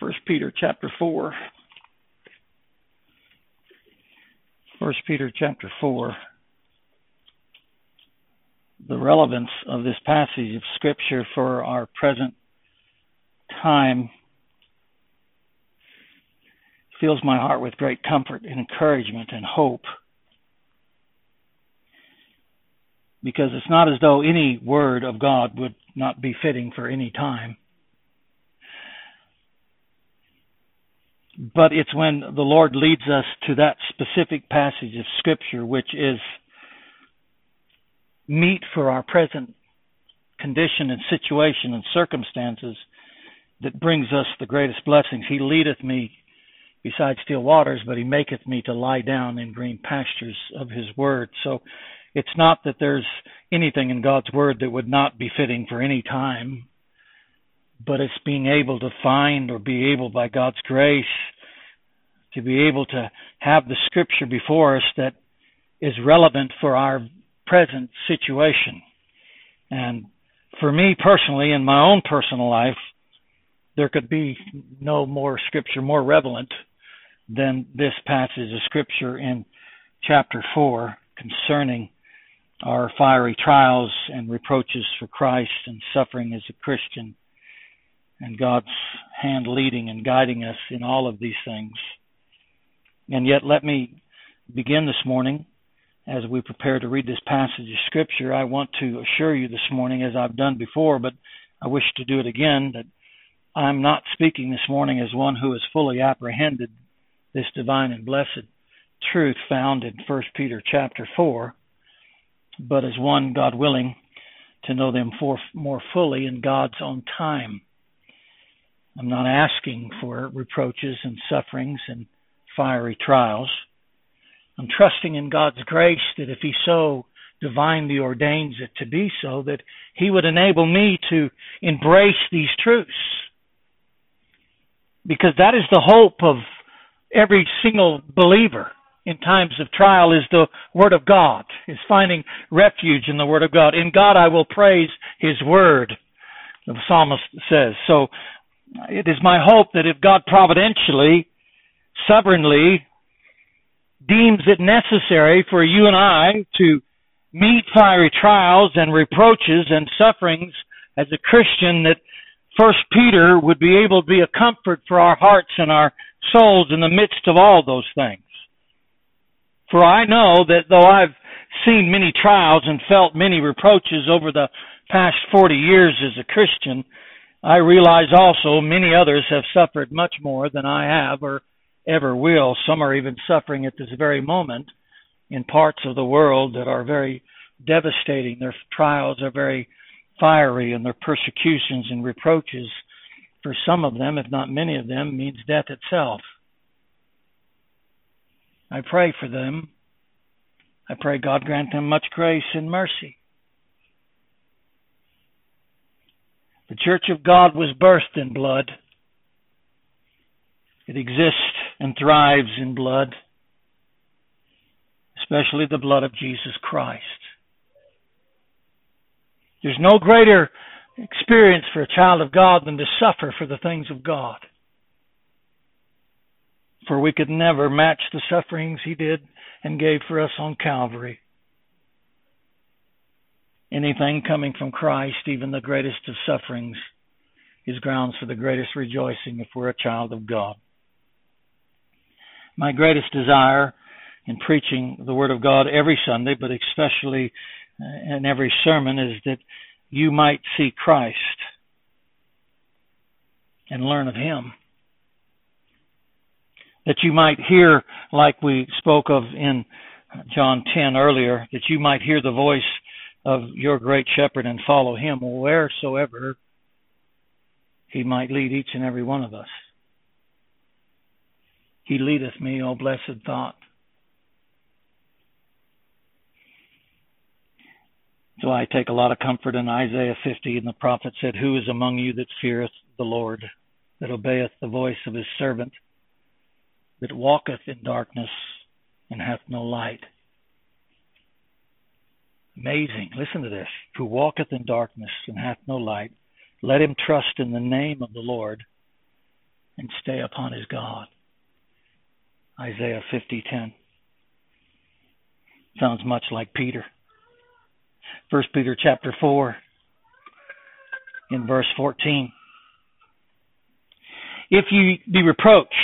First Peter chapter four. First Peter chapter four. The relevance of this passage of scripture for our present time fills my heart with great comfort and encouragement and hope. Because it's not as though any word of God would not be fitting for any time. But it's when the Lord leads us to that specific passage of Scripture, which is meet for our present condition and situation and circumstances, that brings us the greatest blessings. He leadeth me beside still waters, but he maketh me to lie down in green pastures of his word. So it's not that there's anything in God's word that would not be fitting for any time but it's being able to find or be able by God's grace to be able to have the scripture before us that is relevant for our present situation. And for me personally, in my own personal life, there could be no more scripture more relevant than this passage of scripture in chapter 4 concerning our fiery trials and reproaches for Christ and suffering as a Christian and God's hand leading and guiding us in all of these things. And yet, let me begin this morning as we prepare to read this passage of Scripture. I want to assure you this morning, as I've done before, but I wish to do it again, that I'm not speaking this morning as one who has fully apprehended this divine and blessed truth found in 1 Peter chapter 4, but as one, God willing, to know them for, more fully in God's own time. I'm not asking for reproaches and sufferings and fiery trials. I'm trusting in God's grace that if He so divinely ordains it to be so, that He would enable me to embrace these truths. Because that is the hope of every single believer in times of trial is the Word of God, is finding refuge in the Word of God. In God I will praise His Word, the psalmist says. So it is my hope that if God providentially, sovereignly deems it necessary for you and I to meet fiery trials and reproaches and sufferings as a Christian, that First Peter would be able to be a comfort for our hearts and our souls in the midst of all those things. For I know that though I've seen many trials and felt many reproaches over the past 40 years as a Christian, I realize also many others have suffered much more than I have or ever will. Some are even suffering at this very moment in parts of the world that are very devastating. Their trials are very fiery and their persecutions and reproaches for some of them, if not many of them, means death itself. I pray for them. I pray God grant them much grace and mercy. The Church of God was birthed in blood. It exists and thrives in blood, especially the blood of Jesus Christ. There's no greater experience for a child of God than to suffer for the things of God. For we could never match the sufferings He did and gave for us on Calvary anything coming from Christ, even the greatest of sufferings, is grounds for the greatest rejoicing if we're a child of God. My greatest desire in preaching the Word of God every Sunday, but especially uh, in every sermon, is that you might see Christ and learn of Him. That you might hear, like we spoke of in John 10 earlier, that you might hear the voice of your great shepherd and follow him wheresoever he might lead each and every one of us. He leadeth me, O blessed thought. So I take a lot of comfort in Isaiah 50, and the prophet said, Who is among you that feareth the Lord, that obeyeth the voice of his servant, that walketh in darkness and hath no light? Amazing. Listen to this. Who walketh in darkness and hath no light, let him trust in the name of the Lord and stay upon his God. Isaiah 50:10. Sounds much like Peter. 1 Peter chapter 4 in verse 14. If you be reproached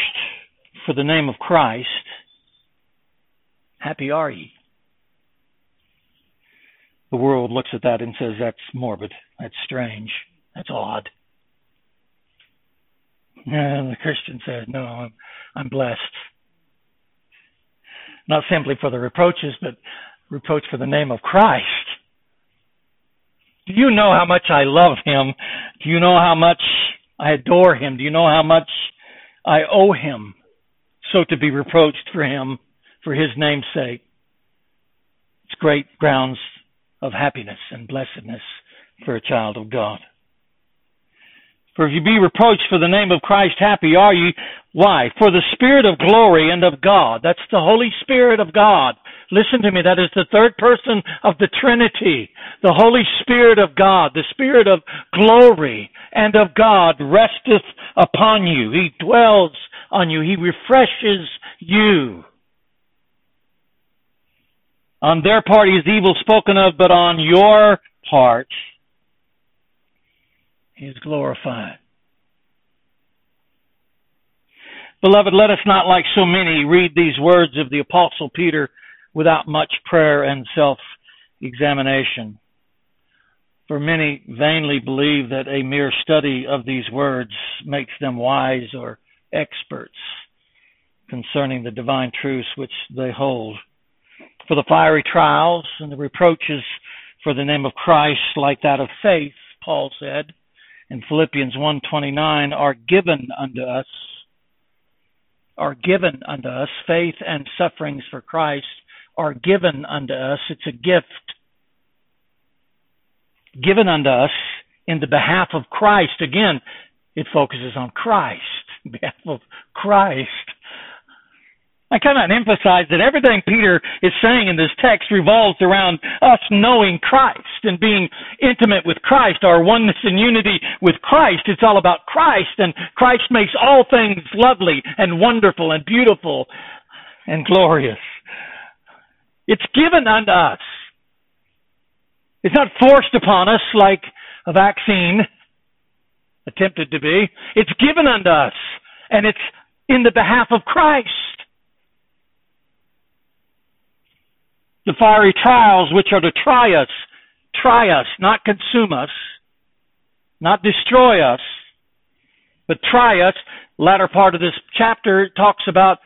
for the name of Christ, happy are ye. The world looks at that and says that's morbid, that's strange, that's odd. And the Christian says, no, I'm, I'm blessed. Not simply for the reproaches, but reproach for the name of Christ. Do you know how much I love him? Do you know how much I adore him? Do you know how much I owe him? So to be reproached for him, for his name's sake, it's great grounds of happiness and blessedness for a child of God. For if you be reproached for the name of Christ, happy are you. Why? For the Spirit of glory and of God. That's the Holy Spirit of God. Listen to me. That is the third person of the Trinity. The Holy Spirit of God. The Spirit of glory and of God resteth upon you. He dwells on you. He refreshes you. On their part he is evil spoken of, but on your part is glorified. Beloved, let us not, like so many, read these words of the Apostle Peter without much prayer and self examination. For many vainly believe that a mere study of these words makes them wise or experts concerning the divine truths which they hold. For the fiery trials and the reproaches for the name of Christ, like that of faith, Paul said, in Philippians 1:29 are given unto us are given unto us faith and sufferings for Christ. Are given unto us it's a gift given unto us in the behalf of Christ. Again it focuses on Christ behalf of Christ I cannot emphasize that everything Peter is saying in this text revolves around us knowing Christ and being intimate with Christ, our oneness and unity with Christ. It's all about Christ, and Christ makes all things lovely and wonderful and beautiful and glorious. It's given unto us. It's not forced upon us like a vaccine attempted to be. It's given unto us, and it's in the behalf of Christ. The fiery trials which are to try us, try us, not consume us, not destroy us, but try us. Latter part of this chapter talks about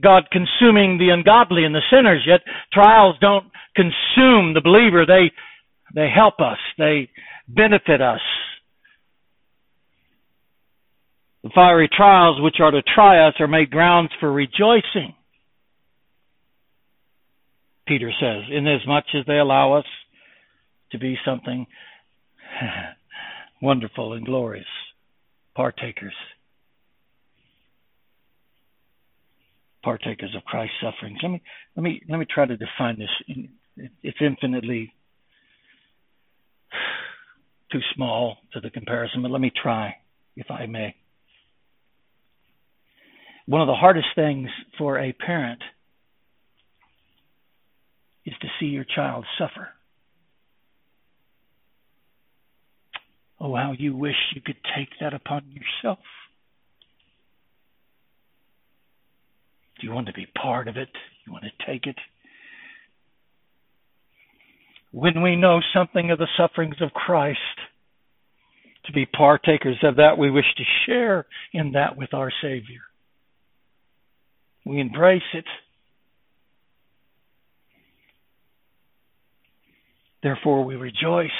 God consuming the ungodly and the sinners, yet trials don't consume the believer. They, they help us. They benefit us. The fiery trials which are to try us are made grounds for rejoicing. Peter says, inasmuch as much as they allow us to be something wonderful and glorious, partakers, partakers of Christ's sufferings. Let me let me let me try to define this. It's infinitely too small to the comparison, but let me try, if I may. One of the hardest things for a parent is to see your child suffer. Oh, how you wish you could take that upon yourself. Do you want to be part of it? You want to take it? When we know something of the sufferings of Christ, to be partakers of that, we wish to share in that with our Savior. We embrace it. Therefore, we rejoice.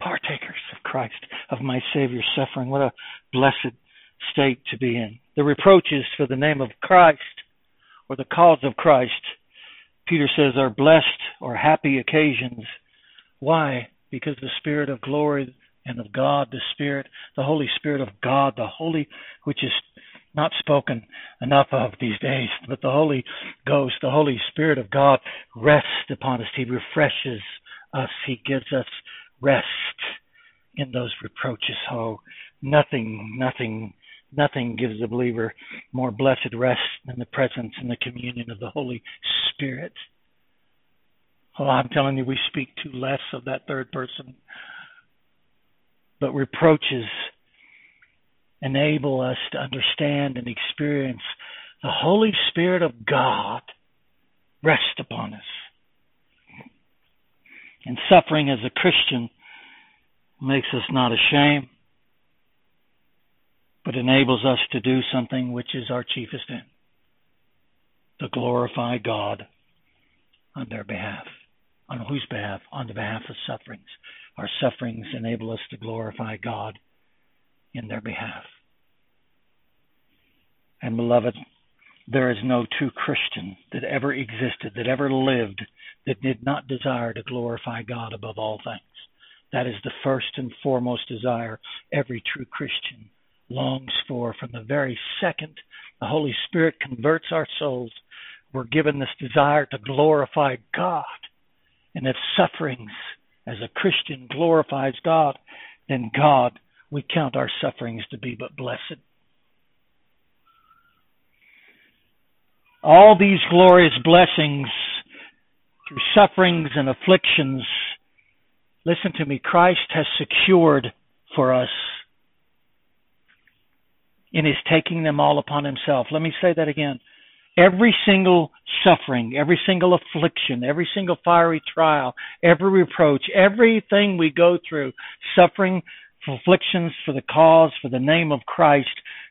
Partakers of Christ, of my Savior's suffering. What a blessed state to be in. The reproaches for the name of Christ or the cause of Christ, Peter says, are blessed or happy occasions. Why? Because the Spirit of glory and of God, the Spirit, the Holy Spirit of God, the Holy, which is not spoken enough of these days, but the Holy Ghost, the Holy Spirit of God rests upon us. He refreshes us. He gives us rest. in those reproaches. Oh, nothing, nothing, nothing gives a believer more blessed rest than the presence and the communion of the Holy Spirit. Oh, I'm telling you, we speak too less of that third person. But reproaches enable us to understand and experience the Holy Spirit of God rest upon us. And suffering as a Christian makes us not ashamed, but enables us to do something which is our chiefest end to glorify God on their behalf. On whose behalf? On the behalf of sufferings. Our sufferings enable us to glorify God in their behalf. And beloved, there is no true Christian that ever existed, that ever lived, that did not desire to glorify God above all things. That is the first and foremost desire every true Christian longs for from the very second the Holy Spirit converts our souls. We're given this desire to glorify God. And if sufferings as a Christian glorifies God, then God, we count our sufferings to be but blessed. All these glorious blessings through sufferings and afflictions, listen to me, Christ has secured for us in his taking them all upon himself. Let me say that again. Every single suffering, every single affliction, every single fiery trial, every reproach, everything we go through, suffering, afflictions for the cause, for the name of Christ,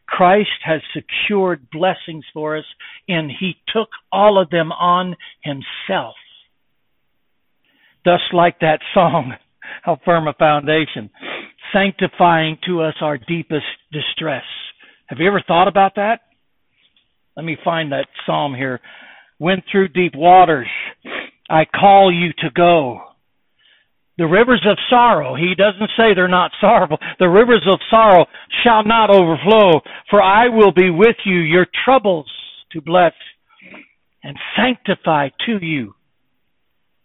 Christ has secured blessings for us and he took all of them on himself. Thus, like that song, how firm a foundation, sanctifying to us our deepest distress. Have you ever thought about that? Let me find that psalm here. Went through deep waters. I call you to go. The rivers of sorrow, he doesn't say they're not sorrowful. The rivers of sorrow shall not overflow, for I will be with you, your troubles to bless and sanctify to you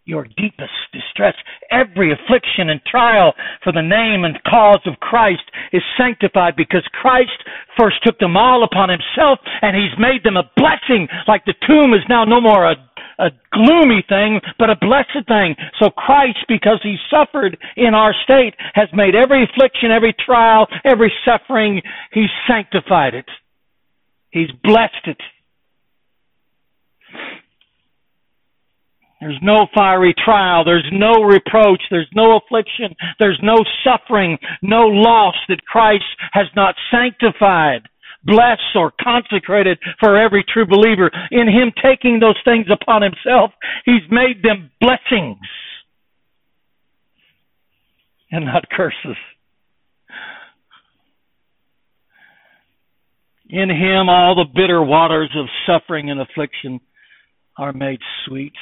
your deepest distress. Every affliction and trial for the name and cause of Christ is sanctified because Christ first took them all upon himself and he's made them a blessing like the tomb is now no more a a gloomy thing, but a blessed thing. So Christ, because He suffered in our state, has made every affliction, every trial, every suffering, He's sanctified it. He's blessed it. There's no fiery trial. There's no reproach. There's no affliction. There's no suffering, no loss that Christ has not sanctified blessed or consecrated for every true believer. In Him taking those things upon Himself, He's made them blessings and not curses. In Him, all the bitter waters of suffering and affliction are made sweet.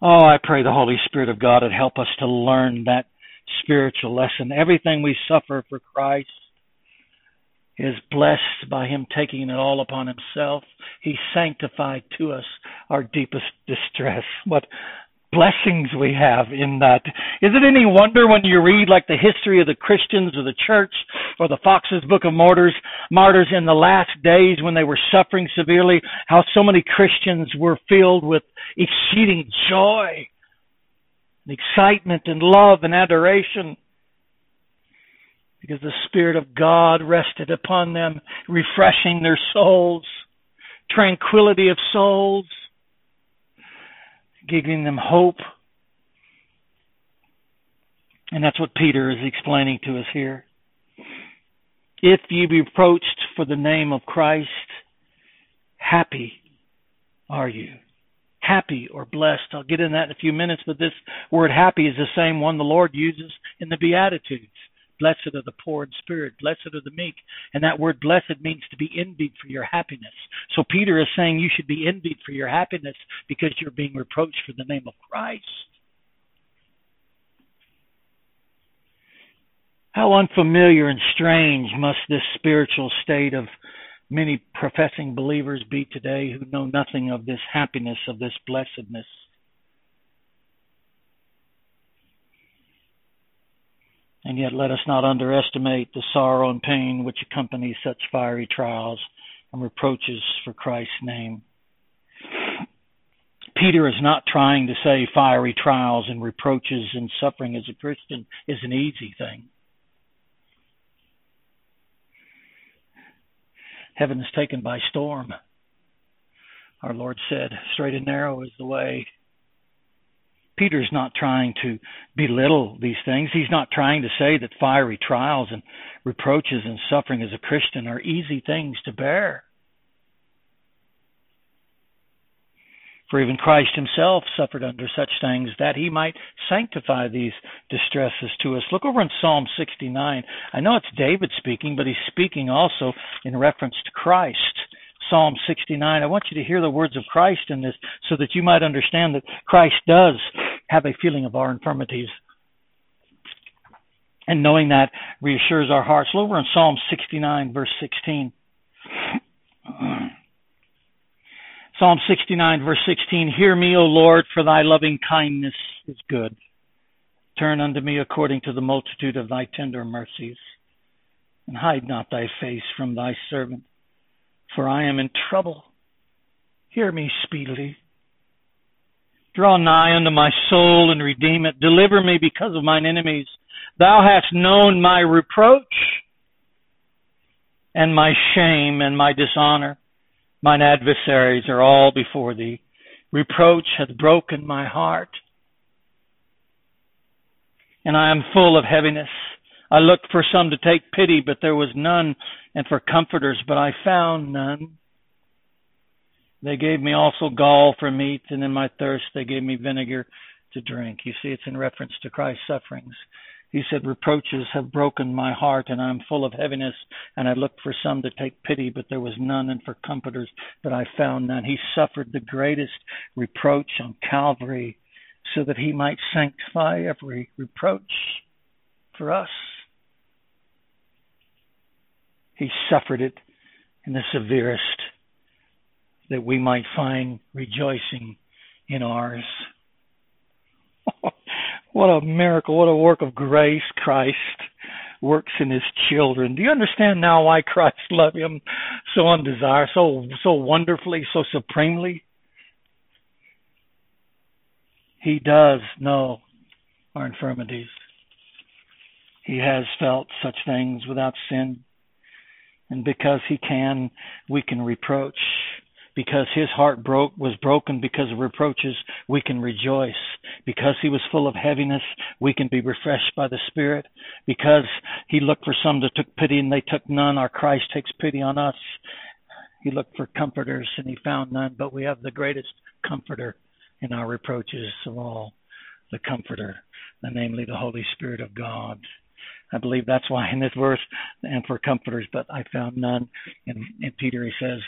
Oh, I pray the Holy Spirit of God would help us to learn that spiritual lesson. Everything we suffer for Christ is blessed by him taking it all upon himself. He sanctified to us our deepest distress. What blessings we have in that. Is it any wonder when you read like the history of the Christians or the church or the Fox's Book of Martyrs, martyrs in the last days when they were suffering severely, how so many Christians were filled with exceeding joy, and excitement and love and adoration because the Spirit of God rested upon them, refreshing their souls, tranquility of souls, giving them hope. And that's what Peter is explaining to us here. If you be reproached for the name of Christ, happy are you. Happy or blessed. I'll get in that in a few minutes, but this word happy is the same one the Lord uses in the Beatitudes. Blessed are the poor in spirit. Blessed are the meek. And that word blessed means to be envied for your happiness. So Peter is saying you should be envied for your happiness because you're being reproached for the name of Christ. How unfamiliar and strange must this spiritual state of many professing believers be today who know nothing of this happiness, of this blessedness. And yet let us not underestimate the sorrow and pain which accompany such fiery trials and reproaches for Christ's name. Peter is not trying to say fiery trials and reproaches and suffering as a Christian is an easy thing. Heaven is taken by storm. Our Lord said, straight and narrow is the way Peter's not trying to belittle these things. He's not trying to say that fiery trials and reproaches and suffering as a Christian are easy things to bear. For even Christ himself suffered under such things that he might sanctify these distresses to us. Look over in Psalm 69. I know it's David speaking, but he's speaking also in reference to Christ. Psalm 69. I want you to hear the words of Christ in this so that you might understand that Christ does have a feeling of our infirmities. And knowing that reassures our hearts. Look over in Psalm 69, verse 16. Psalm 69, verse 16 Hear me, O Lord, for thy loving kindness is good. Turn unto me according to the multitude of thy tender mercies, and hide not thy face from thy servant for I am in trouble. Hear me speedily. Draw nigh unto my soul and redeem it. Deliver me because of mine enemies. Thou hast known my reproach and my shame and my dishonor. Mine adversaries are all before thee. Reproach hath broken my heart, and I am full of heaviness. I looked for some to take pity, but there was none, and for comforters, but I found none. They gave me also gall for meat, and in my thirst they gave me vinegar to drink. You see, it's in reference to Christ's sufferings. He said, Reproaches have broken my heart, and I am full of heaviness. And I looked for some to take pity, but there was none, and for comforters, but I found none. He suffered the greatest reproach on Calvary so that he might sanctify every reproach for us. He suffered it in the severest that we might find rejoicing in ours. what a miracle, what a work of grace Christ works in his children. Do you understand now why Christ loved him so undesirable, so so wonderfully, so supremely? He does know our infirmities. He has felt such things without sin. And because he can, we can reproach. Because his heart broke was broken because of reproaches, we can rejoice. Because he was full of heaviness, we can be refreshed by the Spirit. Because he looked for some that took pity and they took none, our Christ takes pity on us. He looked for comforters and he found none, but we have the greatest comforter in our reproaches of all, the comforter, namely the Holy Spirit of God. I believe that's why in this verse, and for comforters, but I found none. In, in Peter, he says,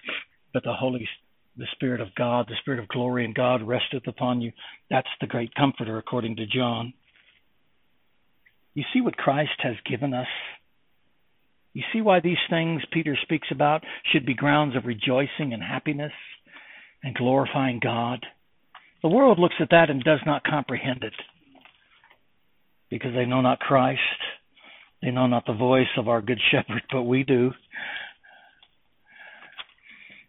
but the Holy, the Spirit of God, the Spirit of glory and God resteth upon you. That's the great comforter, according to John. You see what Christ has given us. You see why these things Peter speaks about should be grounds of rejoicing and happiness and glorifying God. The world looks at that and does not comprehend it because they know not Christ. They know not the voice of our good shepherd, but we do.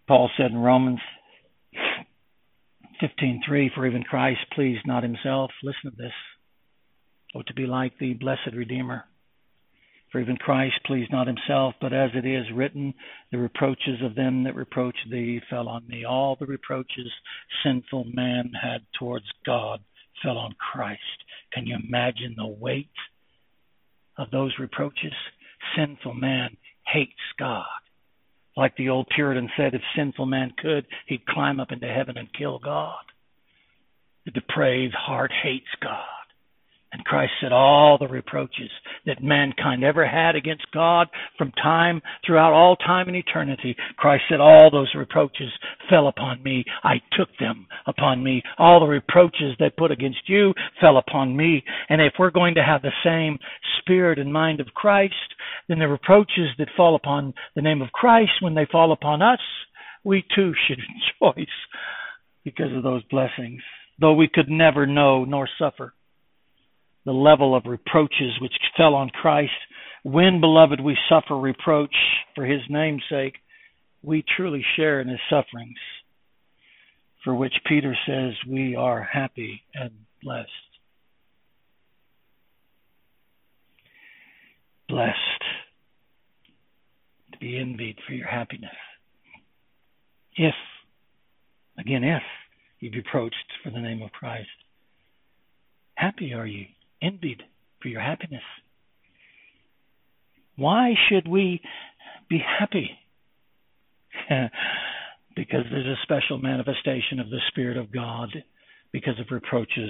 Paul said in Romans 15:3, "For even Christ pleased not himself." Listen to this. Oh, to be like the blessed Redeemer. For even Christ pleased not himself, but as it is written, the reproaches of them that reproach thee fell on me. All the reproaches sinful man had towards God fell on Christ. Can you imagine the weight of those reproaches, sinful man hates God. Like the old Puritan said, if sinful man could, he'd climb up into heaven and kill God. The depraved heart hates God. And Christ said all the reproaches that mankind ever had against God from time throughout all time and eternity. Christ said all those reproaches fell upon me. I took them upon me. All the reproaches they put against you fell upon me. And if we're going to have the same spirit and mind of Christ, then the reproaches that fall upon the name of Christ when they fall upon us, we too should rejoice because of those blessings, though we could never know nor suffer the level of reproaches which fell on Christ. When, beloved, we suffer reproach for his name's sake, we truly share in his sufferings, for which Peter says we are happy and blessed. Blessed to be envied for your happiness. If, again, if you be reproached for the name of Christ, happy are you, envied for your happiness. Why should we be happy? because there's a special manifestation of the Spirit of God because of reproaches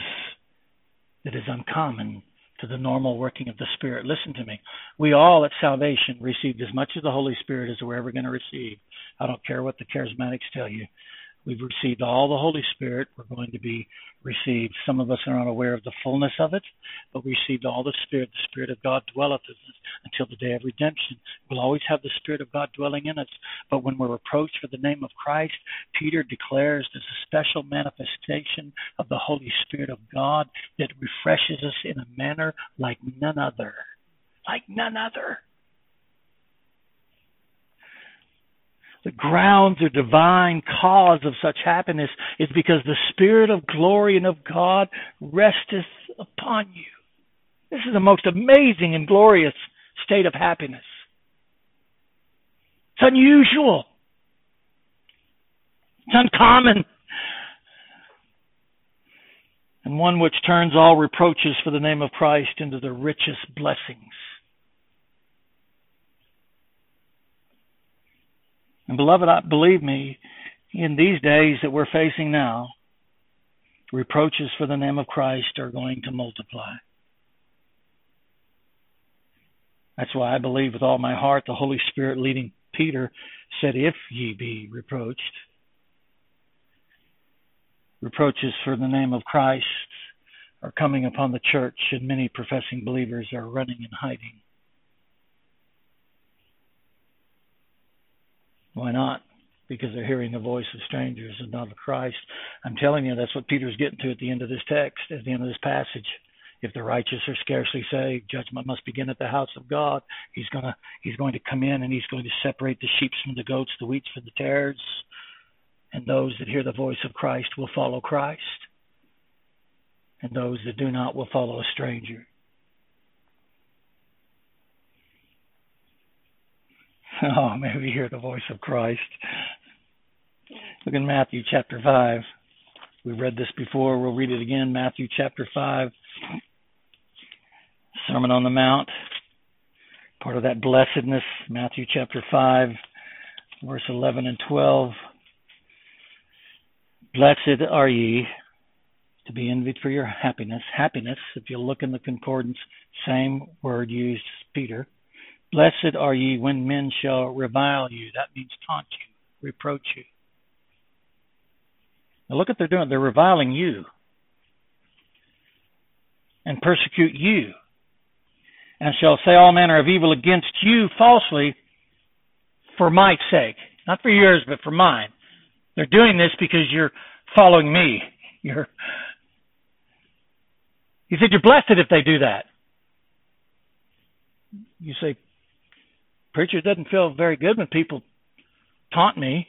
that is uncommon to the normal working of the Spirit. Listen to me. We all at salvation received as much of the Holy Spirit as we're ever going to receive. I don't care what the charismatics tell you. We've received all the Holy Spirit. We're going to be received. Some of us are unaware of the fullness of it, but we received all the Spirit. The Spirit of God dwelleth in us until the day of redemption. We'll always have the Spirit of God dwelling in us. But when we're reproached for the name of Christ, Peter declares there's a special manifestation of the Holy Spirit of God that refreshes us in a manner like none other. Like none other. The ground, the divine cause of such happiness is because the Spirit of glory and of God resteth upon you. This is the most amazing and glorious state of happiness. It's unusual. It's uncommon. And one which turns all reproaches for the name of Christ into the richest blessings. And beloved, I, believe me, in these days that we're facing now, reproaches for the name of Christ are going to multiply. That's why I believe with all my heart the Holy Spirit leading Peter said, If ye be reproached. Reproaches for the name of Christ are coming upon the church, and many professing believers are running and hiding. Why not? Because they're hearing the voice of strangers and not of Christ. I'm telling you, that's what Peter's getting to at the end of this text, at the end of this passage. If the righteous are scarcely saved, judgment must begin at the house of God. He's gonna he's going to come in and he's going to separate the sheep from the goats, the wheat from the tares, and those that hear the voice of Christ will follow Christ. And those that do not will follow a stranger. Oh, may we hear the voice of Christ. Look in Matthew chapter 5. We've read this before. We'll read it again. Matthew chapter 5. Sermon on the Mount. Part of that blessedness. Matthew chapter 5, verse 11 and 12. Blessed are ye to be envied for your happiness. Happiness, if you look in the concordance, same word used Peter. Blessed are ye when men shall revile you. That means taunt you, reproach you. Now look what they're doing. They're reviling you and persecute you and shall say all manner of evil against you falsely for my sake. Not for yours, but for mine. They're doing this because you're following me. You're, he said, you're blessed if they do that. You say, preacher, doesn't feel very good when people taunt me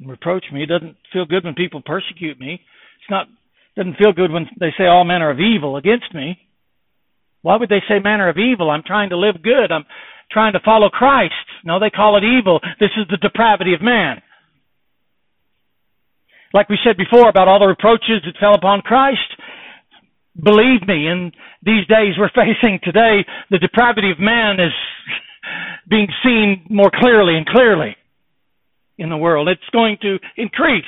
and reproach me. It doesn't feel good when people persecute me. It's not doesn't feel good when they say all manner of evil against me. Why would they say manner of evil? I'm trying to live good. I'm trying to follow Christ. No, they call it evil. This is the depravity of man. Like we said before about all the reproaches that fell upon Christ, believe me, in these days we're facing today, the depravity of man is being seen more clearly and clearly in the world. It's going to increase.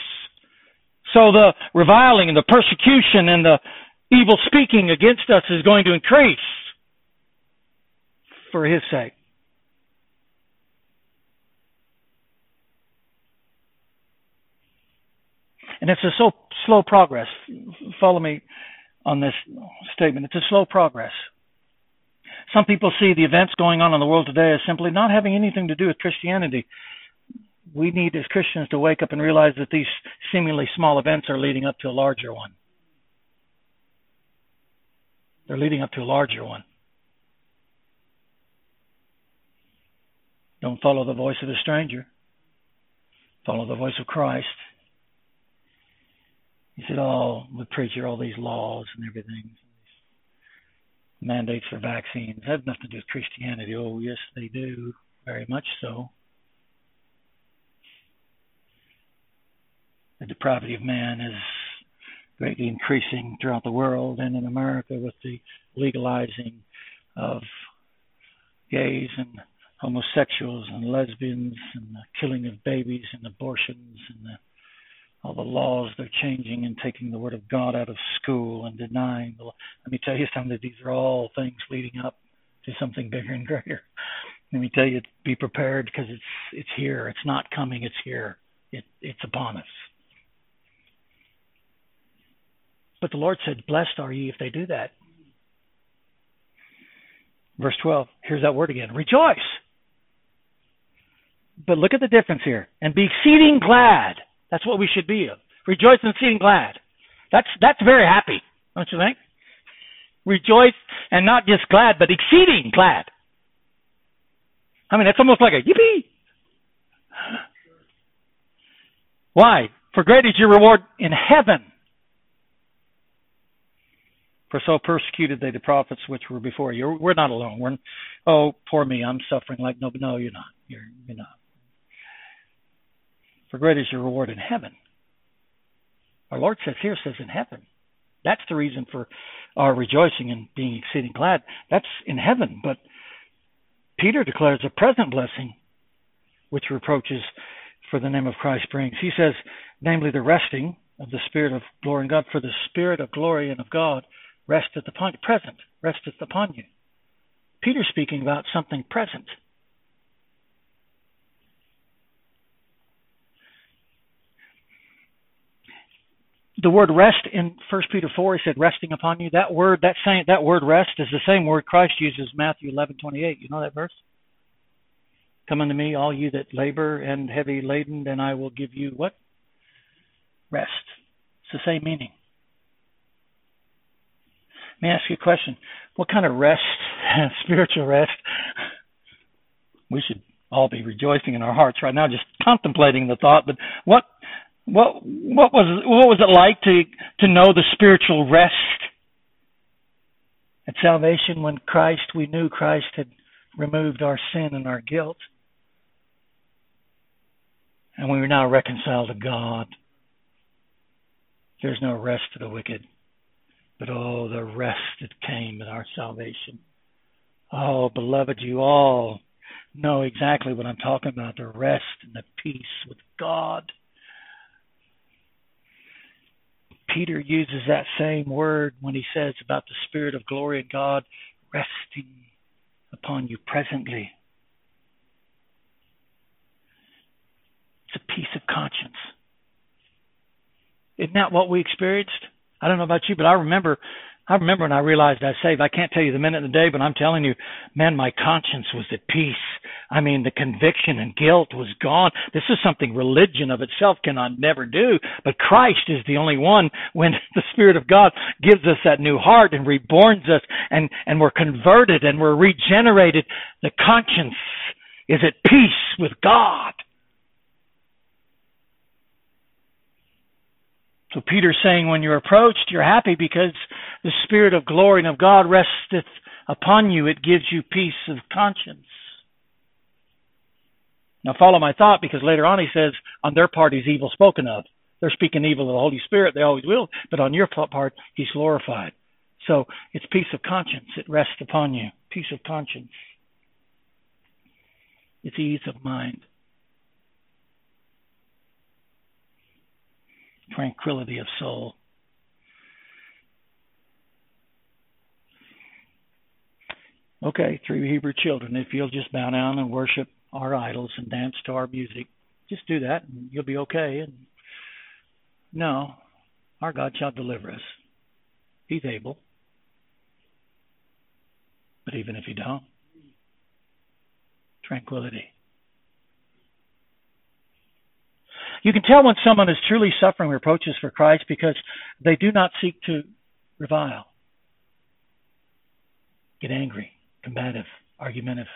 So the reviling and the persecution and the evil speaking against us is going to increase for his sake. And it's a so slow progress. Follow me on this statement. It's a slow progress. Some people see the events going on in the world today as simply not having anything to do with Christianity. We need as Christians to wake up and realize that these seemingly small events are leading up to a larger one. They're leading up to a larger one. Don't follow the voice of a stranger. Follow the voice of Christ. He said, Oh, the preacher, all these laws and everything, mandates for vaccines have nothing to do with Christianity. Oh, yes, they do. Very much so. The depravity of man is greatly increasing throughout the world and in America with the legalizing of gays and homosexuals and lesbians and the killing of babies and abortions and the, all the laws they're changing and taking the word of God out of school and denying the law. let me tell you something these are all things leading up to something bigger and greater. Let me tell you be prepared because it's it's here. It's not coming, it's here. It it's upon us. But the Lord said, Blessed are ye if they do that. Verse 12, here's that word again rejoice. But look at the difference here. And be exceeding glad. That's what we should be of. Rejoice and exceeding glad. That's that's very happy, don't you think? Rejoice and not just glad, but exceeding glad. I mean, that's almost like a yippee. Why? For great is your reward in heaven. For so persecuted they the prophets which were before you. We're not alone. We're, oh, poor me, I'm suffering like no, no, you're not. You're, you're not. For great is your reward in heaven. Our Lord says here, says in heaven. That's the reason for our rejoicing and being exceeding glad. That's in heaven. But Peter declares a present blessing, which reproaches for the name of Christ brings. He says, namely, the resting of the Spirit of glory in God. For the Spirit of glory and of God resteth upon you, present, resteth upon you. Peter speaking about something present. The word rest in First Peter four, he said resting upon you. That word, that same, that word rest is the same word Christ uses Matthew eleven twenty eight. You know that verse? Come unto me, all you that labor and heavy laden, and I will give you what? Rest. It's the same meaning. Let me ask you a question. What kind of rest, spiritual rest? We should all be rejoicing in our hearts right now, just contemplating the thought. But what what what was what was it like to to know the spiritual rest at salvation when Christ we knew Christ had removed our sin and our guilt and we were now reconciled to God. There's no rest to the wicked, but oh, the rest that came in our salvation. Oh, beloved, you all know exactly what I'm talking about the rest and the peace with God. Peter uses that same word when he says about the Spirit of glory of God resting upon you presently. It's a peace of conscience. Isn't that what we experienced? I don't know about you, but I remember I remember when I realized I saved. I can't tell you the minute of the day, but I'm telling you, man, my conscience was at peace. I mean, the conviction and guilt was gone. This is something religion of itself cannot never do. But Christ is the only one when the Spirit of God gives us that new heart and reborns us and, and we're converted and we're regenerated. The conscience is at peace with God. So Peter's saying when you're approached, you're happy because the Spirit of glory and of God resteth upon you. It gives you peace of conscience. Now follow my thought because later on he says, on their part he's evil spoken of. They're speaking evil of the Holy Spirit, they always will, but on your part he's glorified. So it's peace of conscience. It rests upon you. Peace of conscience. It's ease of mind. Tranquility of soul. Okay, three Hebrew children, if you'll just bow down and worship our idols and dance to our music, just do that and you'll be okay. And no, our God shall deliver us. He's able. But even if he don't, tranquility. You can tell when someone is truly suffering reproaches for Christ because they do not seek to revile. get angry, combative, argumentative.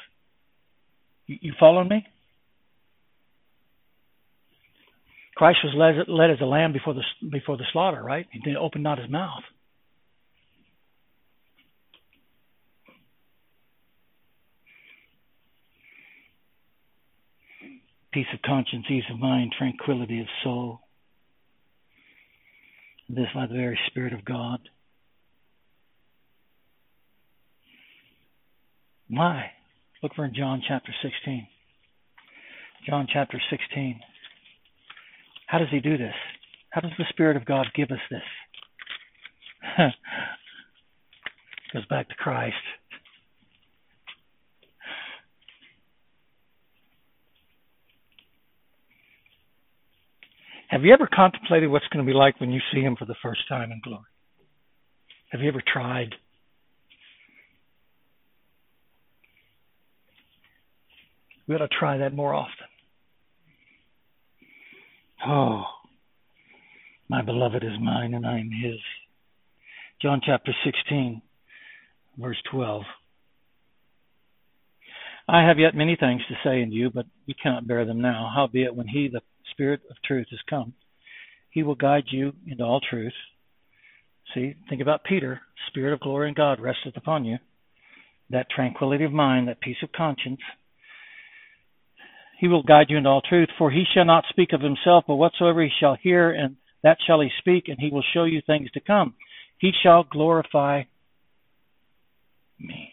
You, you following me? Christ was led, led as a lamb before the before the slaughter, right? He didn't open not his mouth. Peace of conscience, ease of mind, tranquility of soul. This by the very Spirit of God. Why? Look for in John chapter 16. John chapter 16. How does he do this? How does the Spirit of God give us this? Goes back to Christ. Have you ever contemplated what's going to be like when you see him for the first time in glory? Have you ever tried? We ought to try that more often. Oh, my beloved is mine and I am his. John chapter 16, verse 12. I have yet many things to say unto you, but you cannot bear them now. Howbeit, when he, the Spirit of truth, is come, he will guide you into all truth. See, think about Peter. Spirit of glory and God resteth upon you. That tranquility of mind, that peace of conscience, he will guide you into all truth, for he shall not speak of himself, but whatsoever he shall hear, and that shall he speak, and he will show you things to come. He shall glorify me.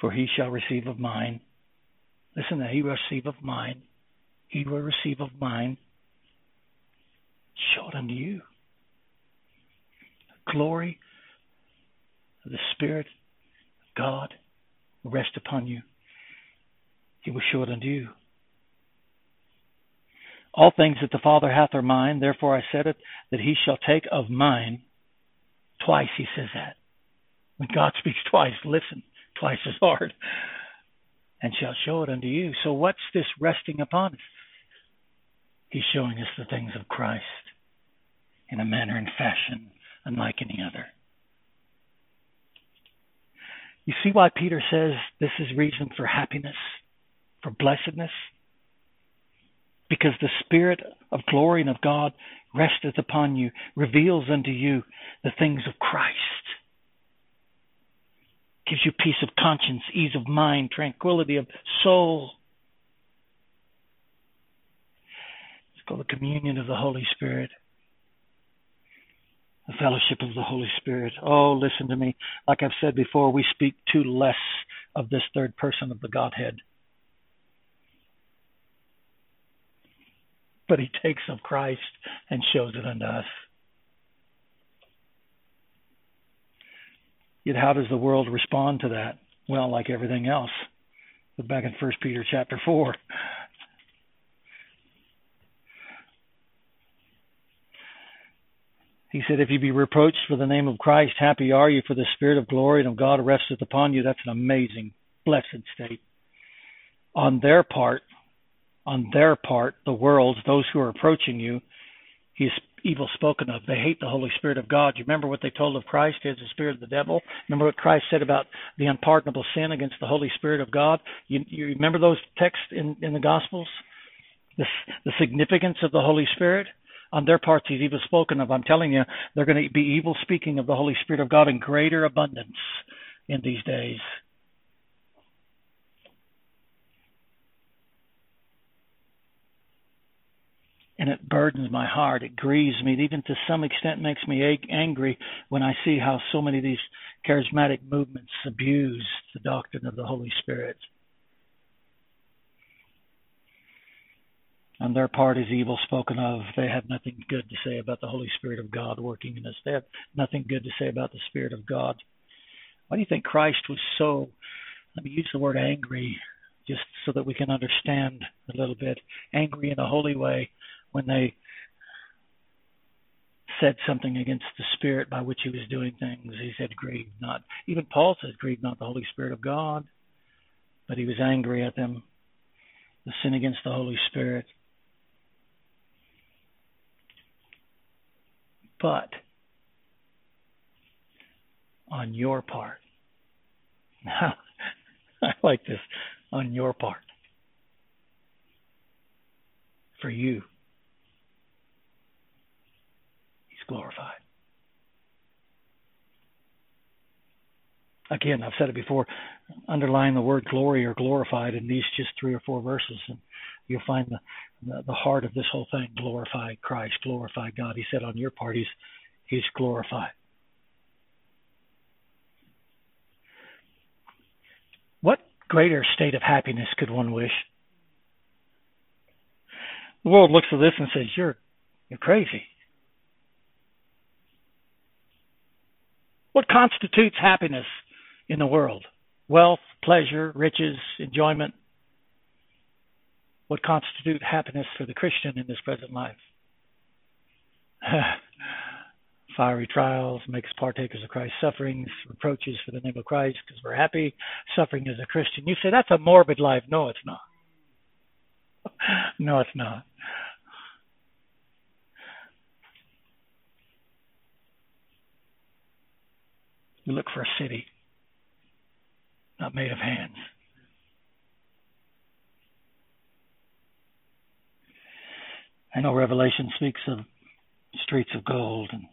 For he shall receive of mine. Listen, that he will receive of mine. He will receive of mine. Show it unto you. Glory of the Spirit of God will rest upon you he will show it unto you. All things that the Father hath are mine, therefore I said it, that he shall take of mine. Twice he says that. When God speaks twice, listen twice as hard, and shall show it unto you. So what's this resting upon us? He's showing us the things of Christ in a manner and fashion unlike any other. You see why Peter says this is reason for happiness? for blessedness? Because the Spirit of glory and of God resteth upon you, reveals unto you the things of Christ, gives you peace of conscience, ease of mind, tranquility of soul. It's called the communion of the Holy Spirit the fellowship of the Holy Spirit. Oh, listen to me. Like I've said before, we speak too less of this third person of the Godhead. but he takes of Christ and shows it unto us. Yet how does the world respond to that? Well, like everything else. Look back in First Peter chapter four. He said, If you be reproached for the name of Christ, happy are you, for the Spirit of glory and of God resteth upon you. That's an amazing, blessed state. On their part, on their part, the world's, those who are approaching you, he's evil spoken of. They hate the Holy Spirit of God. You remember what they told of Christ is the spirit of the devil? Remember what Christ said about the unpardonable sin against the Holy Spirit of God? You, you remember those texts in, in the Gospels? The, the significance of the Holy Spirit? On their parts, he's evil spoken of. I'm telling you, they're going to be evil speaking of the Holy Spirit of God in greater abundance in these days. And it burdens my heart. It grieves me. It even to some extent makes me angry when I see how so many of these charismatic movements abuse the doctrine of the Holy Spirit. On their part is evil spoken of. They have nothing good to say about the Holy Spirit of God working in us. They have nothing good to say about the Spirit of God. Why do you think Christ was so, let me use the word angry, just so that we can understand a little bit, angry in a holy way when they said something against the spirit by which he was doing things. He said, Grieve not. Even Paul says, Grieve not the Holy Spirit of God. But he was angry at them, the sin against the Holy Spirit. But on your part. Now, I like this on your part. For you, He's glorified. Again, I've said it before, underline the word glory or glorified in these just three or four verses, and you'll find the, the, the heart of this whole thing glorify Christ, glorify God. He said on your part, He's, he's glorified. What greater state of happiness could one wish? The world looks at this and says, You're you're crazy. What constitutes happiness in the world? Wealth, pleasure, riches, enjoyment. What constitutes happiness for the Christian in this present life? fiery trials, makes partakers of Christ's sufferings, reproaches for the name of Christ because we're happy, suffering as a Christian. You say that's a morbid life. No, it's not. no, it's not. You look for a city not made of hands. I know Revelation speaks of streets of gold and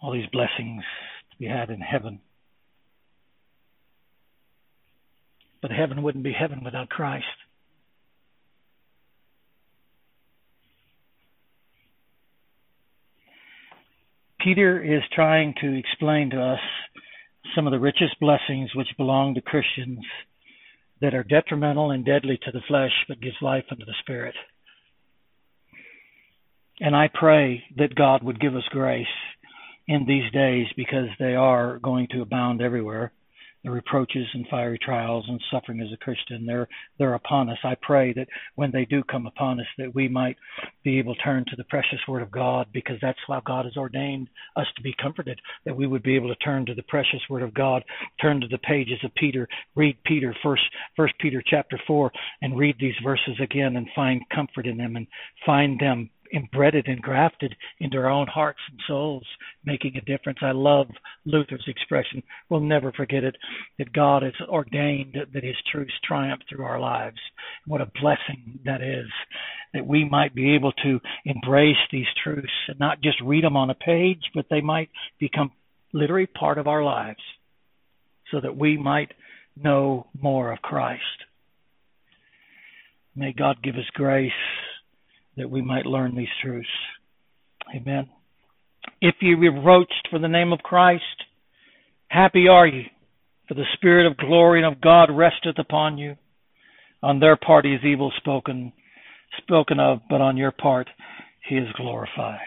all these blessings to be had in heaven. But heaven wouldn't be heaven without Christ. Peter is trying to explain to us some of the richest blessings which belong to Christians that are detrimental and deadly to the flesh but gives life unto the spirit. And I pray that God would give us grace in these days because they are going to abound everywhere. The reproaches and fiery trials and suffering as a Christian, they're they're upon us. I pray that when they do come upon us, that we might be able to turn to the precious Word of God, because that's how God has ordained us to be comforted. That we would be able to turn to the precious Word of God, turn to the pages of Peter, read Peter first, First Peter chapter four, and read these verses again, and find comfort in them, and find them embedded and grafted into our own hearts and souls, making a difference. I love Luther's expression. We'll never forget it that God has ordained that his truths triumph through our lives. What a blessing that is that we might be able to embrace these truths and not just read them on a page, but they might become literally part of our lives so that we might know more of Christ. May God give us grace that we might learn these truths. Amen. If you reproached for the name of Christ, happy are you, for the Spirit of glory and of God resteth upon you. On their part he is evil spoken, spoken of, but on your part he is glorified.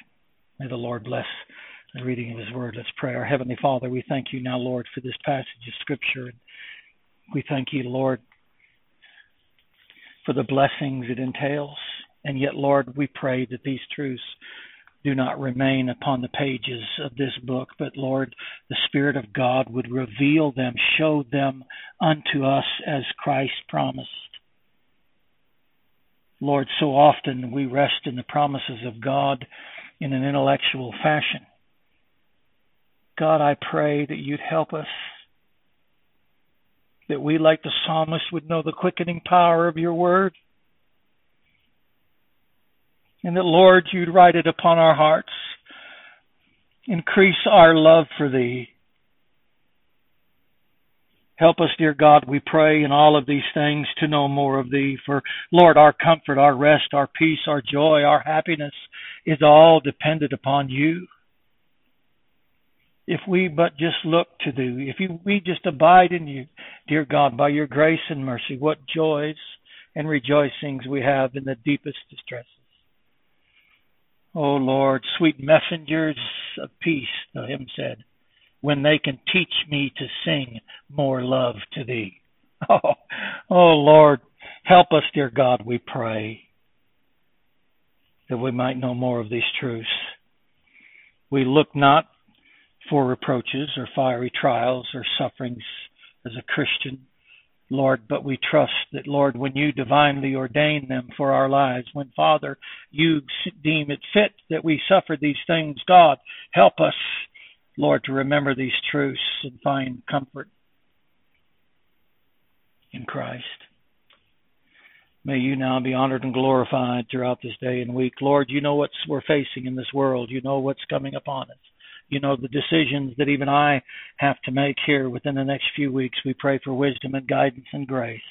May the Lord bless the reading of his word. Let's pray. Our Heavenly Father, we thank you now, Lord, for this passage of Scripture. We thank you, Lord, for the blessings it entails. And yet, Lord, we pray that these truths do not remain upon the pages of this book, but Lord, the Spirit of God would reveal them, show them unto us as Christ promised. Lord, so often we rest in the promises of God in an intellectual fashion. God, I pray that you'd help us, that we, like the psalmist, would know the quickening power of your word and that, Lord, you'd write it upon our hearts. Increase our love for thee. Help us, dear God, we pray in all of these things to know more of thee. For, Lord, our comfort, our rest, our peace, our joy, our happiness is all dependent upon you. If we but just look to thee, if we just abide in you, dear God, by your grace and mercy, what joys and rejoicings we have in the deepest distresses. O Lord, sweet messengers of peace, the hymn said, when they can teach me to sing more love to thee. Oh, oh Lord, help us, dear God, we pray, that we might know more of these truths. We look not for reproaches or fiery trials or sufferings as a Christian, Lord, but we trust that, Lord, when you divinely ordain them for our lives, when, Father, you deem it fit that we suffer these things, God, help us, Lord, to remember these truths and find comfort in Christ. May you now be honored and glorified throughout this day and week. Lord, you know what we're facing in this world. You know what's coming upon us. You know the decisions that even I have to make here within the next few weeks. We pray for wisdom and guidance and grace.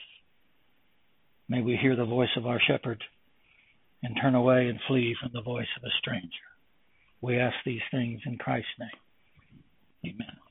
May we hear the voice of our shepherd and turn away and flee from the voice of a stranger. We ask these things in Christ's name. Amen.